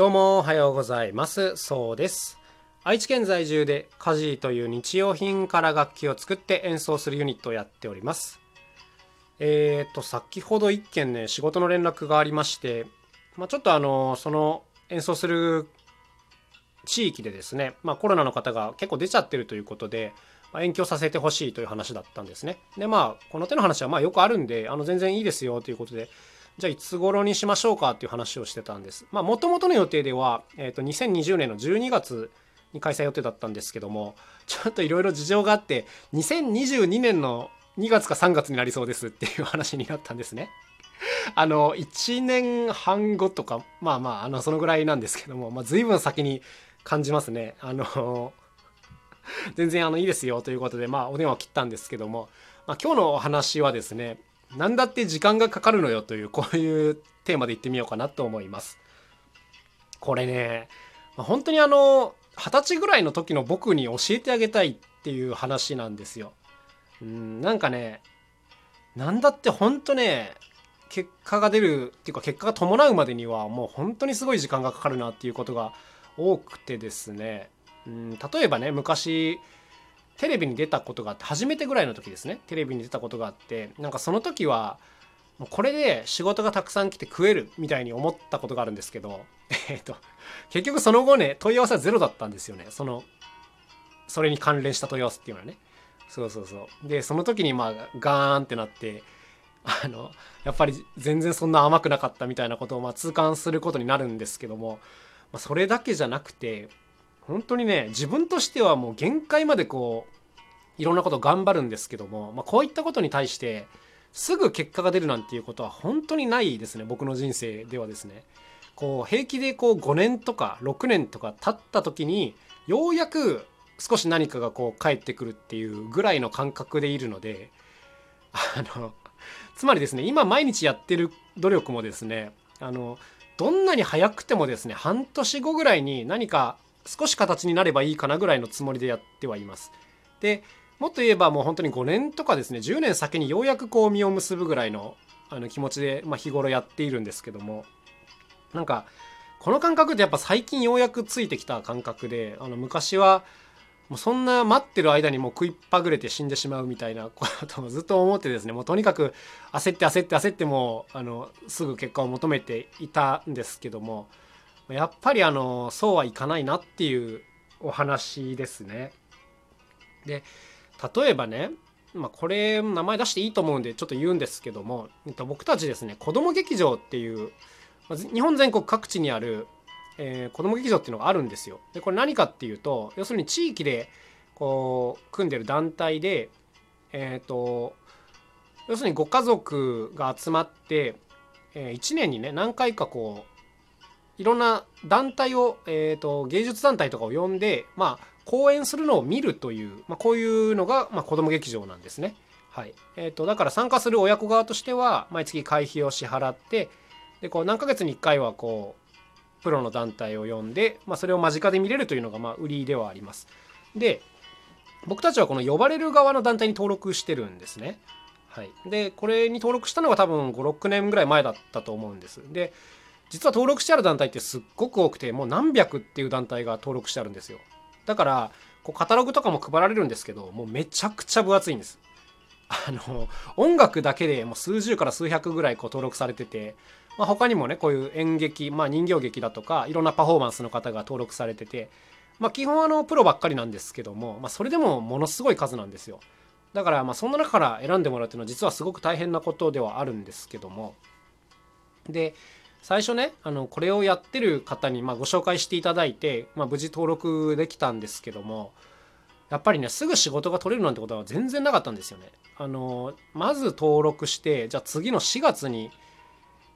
どうもおはようございます。そうです。愛知県在住でカジーという日用品から楽器を作って演奏するユニットをやっております。えーと先ほど一件ね仕事の連絡がありまして、まあ、ちょっとあのその演奏する地域でですね、まあ、コロナの方が結構出ちゃってるということで、まあ、延期をさせてほしいという話だったんですね。でまあこの手の話はまあよくあるんであの全然いいですよということでじゃあいつ頃にしましょうかっていう話をしてたんです。まあもともとの予定では、えー、と2020年の12月に開催予定だったんですけどもちょっといろいろ事情があって2022年の2月か3月になりそうですっていう話になったんですね。あの1年半後とかまあまああのそのぐらいなんですけども、まあ、随分先に感じますね。あの全然あのいいですよということで、まあ、お電話を切ったんですけども、まあ、今日のお話はですね何だって時間がかかるのよというこういうテーマで言ってみようかなと思います。これね本当にあの二十歳ぐらいの時の僕に教えてあげたいっていう話なんですよ。うんなんかね何だって本当ね結果が出るっていうか結果が伴うまでにはもう本当にすごい時間がかかるなっていうことが多くてですねうん例えばね昔テレビに出たことがあって初めてぐらいの時ですね。テレビに出たことがあってなんかその時はもうこれで仕事がたくさん来て食えるみたいに思ったことがあるんですけど、えっと、結局その後ね問い合わせはゼロだったんですよね。そのそれに関連した問い合わせっていうのはね。そうそうそう。でその時にまあガーンってなってあのやっぱり全然そんな甘くなかったみたいなことをま痛感することになるんですけども、まあ、それだけじゃなくて本当にね自分としてはもう限界までこういろんなこと頑張るんですけども、まあ、こういったことに対してすぐ結果が出るなんていうことは本当にないですね僕の人生ではですね。こう平気でこう5年とか6年とか経った時にようやく少し何かがこう返ってくるっていうぐらいの感覚でいるのであのつまりですね今毎日やってる努力もですねあのどんなに早くてもですね半年後ぐらいに何か少し形になればいいかなぐらいのつもりでやってはいます。でもっと言えばもう本当に5年とかですね10年先にようやくこう実を結ぶぐらいのあの気持ちで、まあ、日頃やっているんですけどもなんかこの感覚ってやっぱ最近ようやくついてきた感覚であの昔はもうそんな待ってる間にもう食いっぱぐれて死んでしまうみたいなことをずっと思ってですねもうとにかく焦って焦って焦ってもあのすぐ結果を求めていたんですけどもやっぱりあのそうはいかないなっていうお話ですね。で例えばね、まあ、これ名前出していいと思うんでちょっと言うんですけども、えっと、僕たちですね子ども劇場っていう日本全国各地にある、えー、子ども劇場っていうのがあるんですよ。でこれ何かっていうと要するに地域でこう組んでる団体でえっ、ー、と要するにご家族が集まって、えー、1年にね何回かこういろんな団体を、えーと、芸術団体とかを呼んで、まあ、公演するのを見るという、まあ、こういうのが、まあ、子ども劇場なんですね。はいえーと、だから参加する親子側としては毎月会費を支払ってでこう何ヶ月に1回はこうプロの団体を呼んで、まあ、それを間近で見れるというのがまあ売りではあります。で僕たちはこの呼ばれる側の団体に登録してるんですね。はい、でこれに登録したのが多分56年ぐらい前だったと思うんです。で実は登録してある団体ってすっごく多くてもう何百っていう団体が登録してあるんですよ。だからこうカタログとかも配られるんですけどもうめちゃくちゃ分厚いんです。あの音楽だけでもう数十から数百ぐらいこう登録されてて、まあ、他にもねこういう演劇、まあ、人形劇だとかいろんなパフォーマンスの方が登録されてて、まあ、基本あのプロばっかりなんですけども、まあ、それでもものすごい数なんですよ。だからまあそんな中から選んでもらうっていうのは実はすごく大変なことではあるんですけども。で最初ねあのこれをやってる方にまご紹介していただいて、まあ、無事登録できたんですけどもやっぱりねすぐ仕事が取れるなんてことは全然なかったんですよね。あのまず登録してじゃあ次の4月に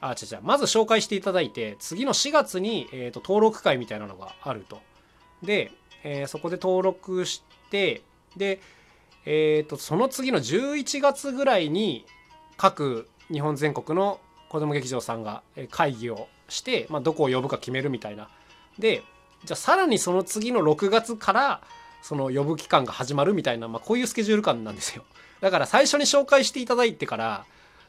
あ違う違うまず紹介していただいて次の4月に、えーと、登録会みたいなのがあると。で、えー、そこで登録してで、えーとその次の11月ぐらいに各日本全国の子ども劇場さんが会議をして、まあ、どこを呼ぶか決めるみたいな。でじゃあさらにその次の6月からその呼ぶ期間が始まるみたいな、まあ、こういうスケジュール感なんですよ。だから最初に紹介していただいてから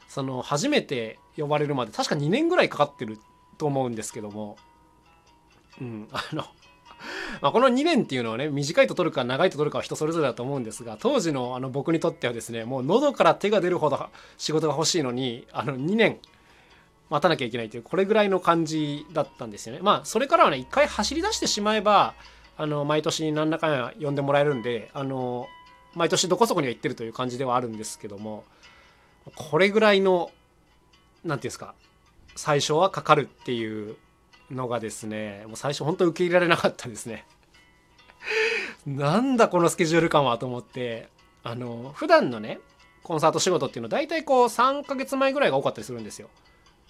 その初めて呼ばれるまで確か2年ぐらいかかってると思うんですけどもうん、あの まあ、この2年っていうのはね短いと取るか長いと取るかは人それぞれだと思うんですが当時のあの僕にとってはですねもう喉から手が出るほど仕事が欲しいのにあの2年待たなきゃいけないというこれぐらいの感じだったんですよね。まあそれからはね一回走り出してしまえばあの毎年何らかや呼んでもらえるんであの毎年どこそこには行ってるという感じではあるんですけどもこれぐらいの何て言うんですか最初はかかるっていうのがですねもう最初本当受け入れられなかったですね。なんだこのスケジュール感はと思ってあの普段のねコンサート仕事っていうのは大体こう3ヶ月前ぐらいが多かったりするんですよ。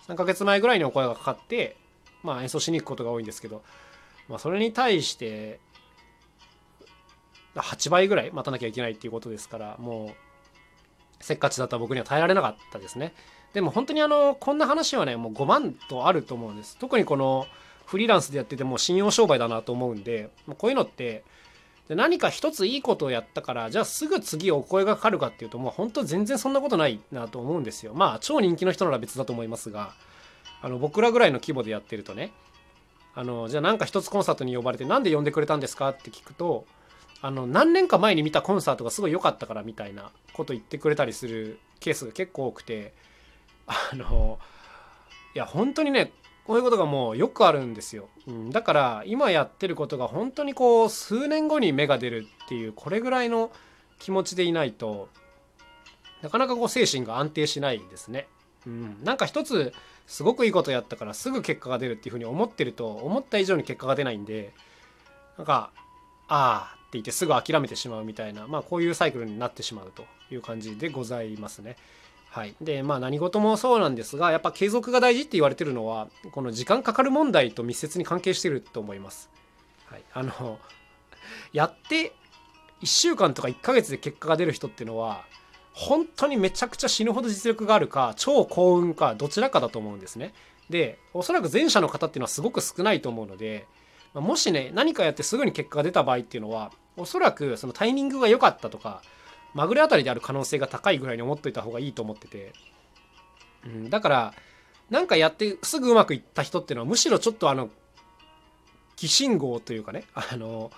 3ヶ月前ぐらいにお声がかかってまあ演奏しに行くことが多いんですけどまあそれに対して8倍ぐらい待たなきゃいけないっていうことですからもうせっかちだった僕には耐えられなかったですね。でも本当にあのこんな話はねもう5万とあると思うんです。特にこのフリーランスでやってても信用商売だなと思うんでこういうのってで何か一ついいことをやったからじゃあすぐ次お声がかかるかっていうともう本当全然そんなことないなと思うんですよ。まあ超人気の人なら別だと思いますがあの僕らぐらいの規模でやってるとねあのじゃあなんか一つコンサートに呼ばれて何で呼んでくれたんですかって聞くとあの何年か前に見たコンサートがすごい良かったからみたいなこと言ってくれたりするケースが結構多くてあのいや本当にねこういうことがもうよくあるんですよ、うん、だから今やってることが本当にこう数年後に芽が出るっていうこれぐらいの気持ちでいないとなかなかこう精神が安定しないですね、うん、なんか一つすごくいいことやったからすぐ結果が出るっていうふうに思ってると思った以上に結果が出ないんでなんかああって言ってすぐ諦めてしまうみたいなまあこういうサイクルになってしまうという感じでございますね。はい、でまあ何事もそうなんですがやっぱ継続が大事って言われてるのはこの時間かかる問題と密接に関係してると思います。はい、あのやって1週間とか1ヶ月で結果が出る人っていうのは本当にめちゃくちゃ死ぬほど実力があるか超幸運かどちらかだと思うんですね。でおそらく前者の方っていうのはすごく少ないと思うのでもしね何かやってすぐに結果が出た場合っていうのはおそらくそのタイミングが良かったとかまぐれあたりである可能性が高いぐらいに思っといた方がいいと思ってて、うん、だからなんかやってすぐうまくいった人っていうのはむしろちょっとあの疑信号というかね あの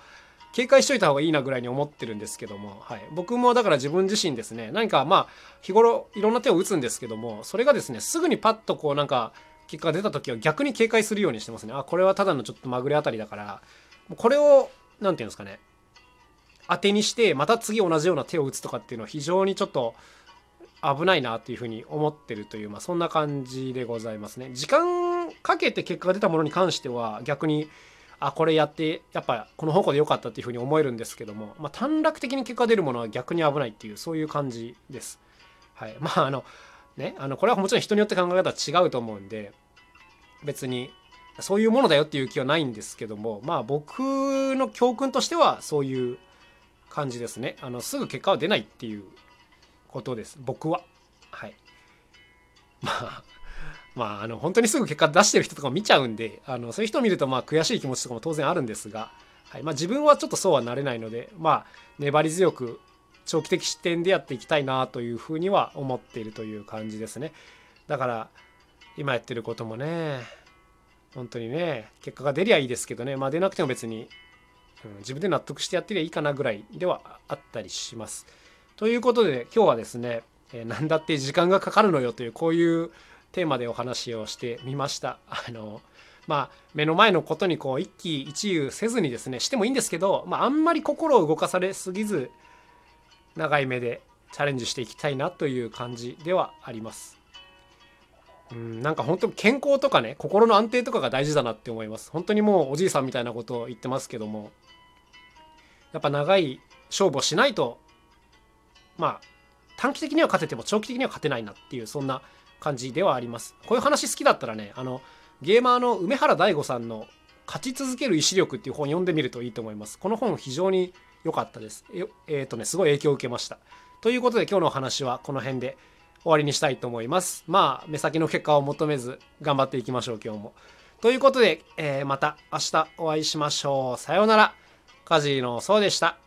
警戒しといた方がいいなぐらいに思ってるんですけども、はい、僕もだから自分自身ですね何かまあ日頃いろんな手を打つんですけどもそれがですねすぐにパッとこうなんか結果が出た時は逆に警戒するようにしてますね。あこれはただのちょっとまぐれあたりだからこれを何て言うんですかね当てにしてまた次同じような手を打つとかっていうのは非常にちょっと危ないなっていうふうに思ってるという、まあ、そんな感じでございますね。時間かけて結果が出たものに関しては逆にあこれやってやっぱこの方向で良かったっていうふうに思えるんですけども、まあ、短絡的に結果が出るものは逆に危ないっていうそういう感じです。はい、まああのねあのこれはもちろん人によって考え方は違うと思うんで別にそういうものだよっていう気はないんですけどもまあ僕の教訓としてはそういう感じですね。あのすぐ結果は出ないっていうことです。僕は。はい。まあまああの本当にすぐ結果出してる人とかも見ちゃうんであのそういう人を見るとまあ悔しい気持ちとかも当然あるんですが、はい。まあ、自分はちょっとそうはなれないのでまあ粘り強く長期的視点でやっていきたいなというふうには思っているという感じですね。だから今やってることもね本当にね結果が出りゃいいですけどね。まあ出なくても別にうん、自分で納得してやってりゃいいかなぐらいではあったりします。ということで今日はですね、えー、何だって時間がかかるのよというこういうテーマでお話をしてみました。あのまあ、目の前のことにこう一喜一憂せずにですねしてもいいんですけど、まあ、あんまり心を動かされすぎず長い目でチャレンジしていきたいなという感じではあります。うん、なんか本当健康とかね心の安定とかが大事だなって思います本当にもうおじいさんみたいなことを言ってますけどもやっぱ長い勝負をしないとまあ短期的には勝てても長期的には勝てないなっていうそんな感じではあります。こういう話好きだったらねあのゲーマーの梅原大吾さんの「勝ち続ける意志力」っていう本読んでみるといいと思います。この本非常に良かったです。えっ、とねすごい影響を受けました。ということで今日のお話はこの辺で終わりにしたいと思います。まあ目先の結果を求めず頑張っていきましょう今日も。ということで、えー、また明日お会いしましょう。さようなら。カジノそうでした。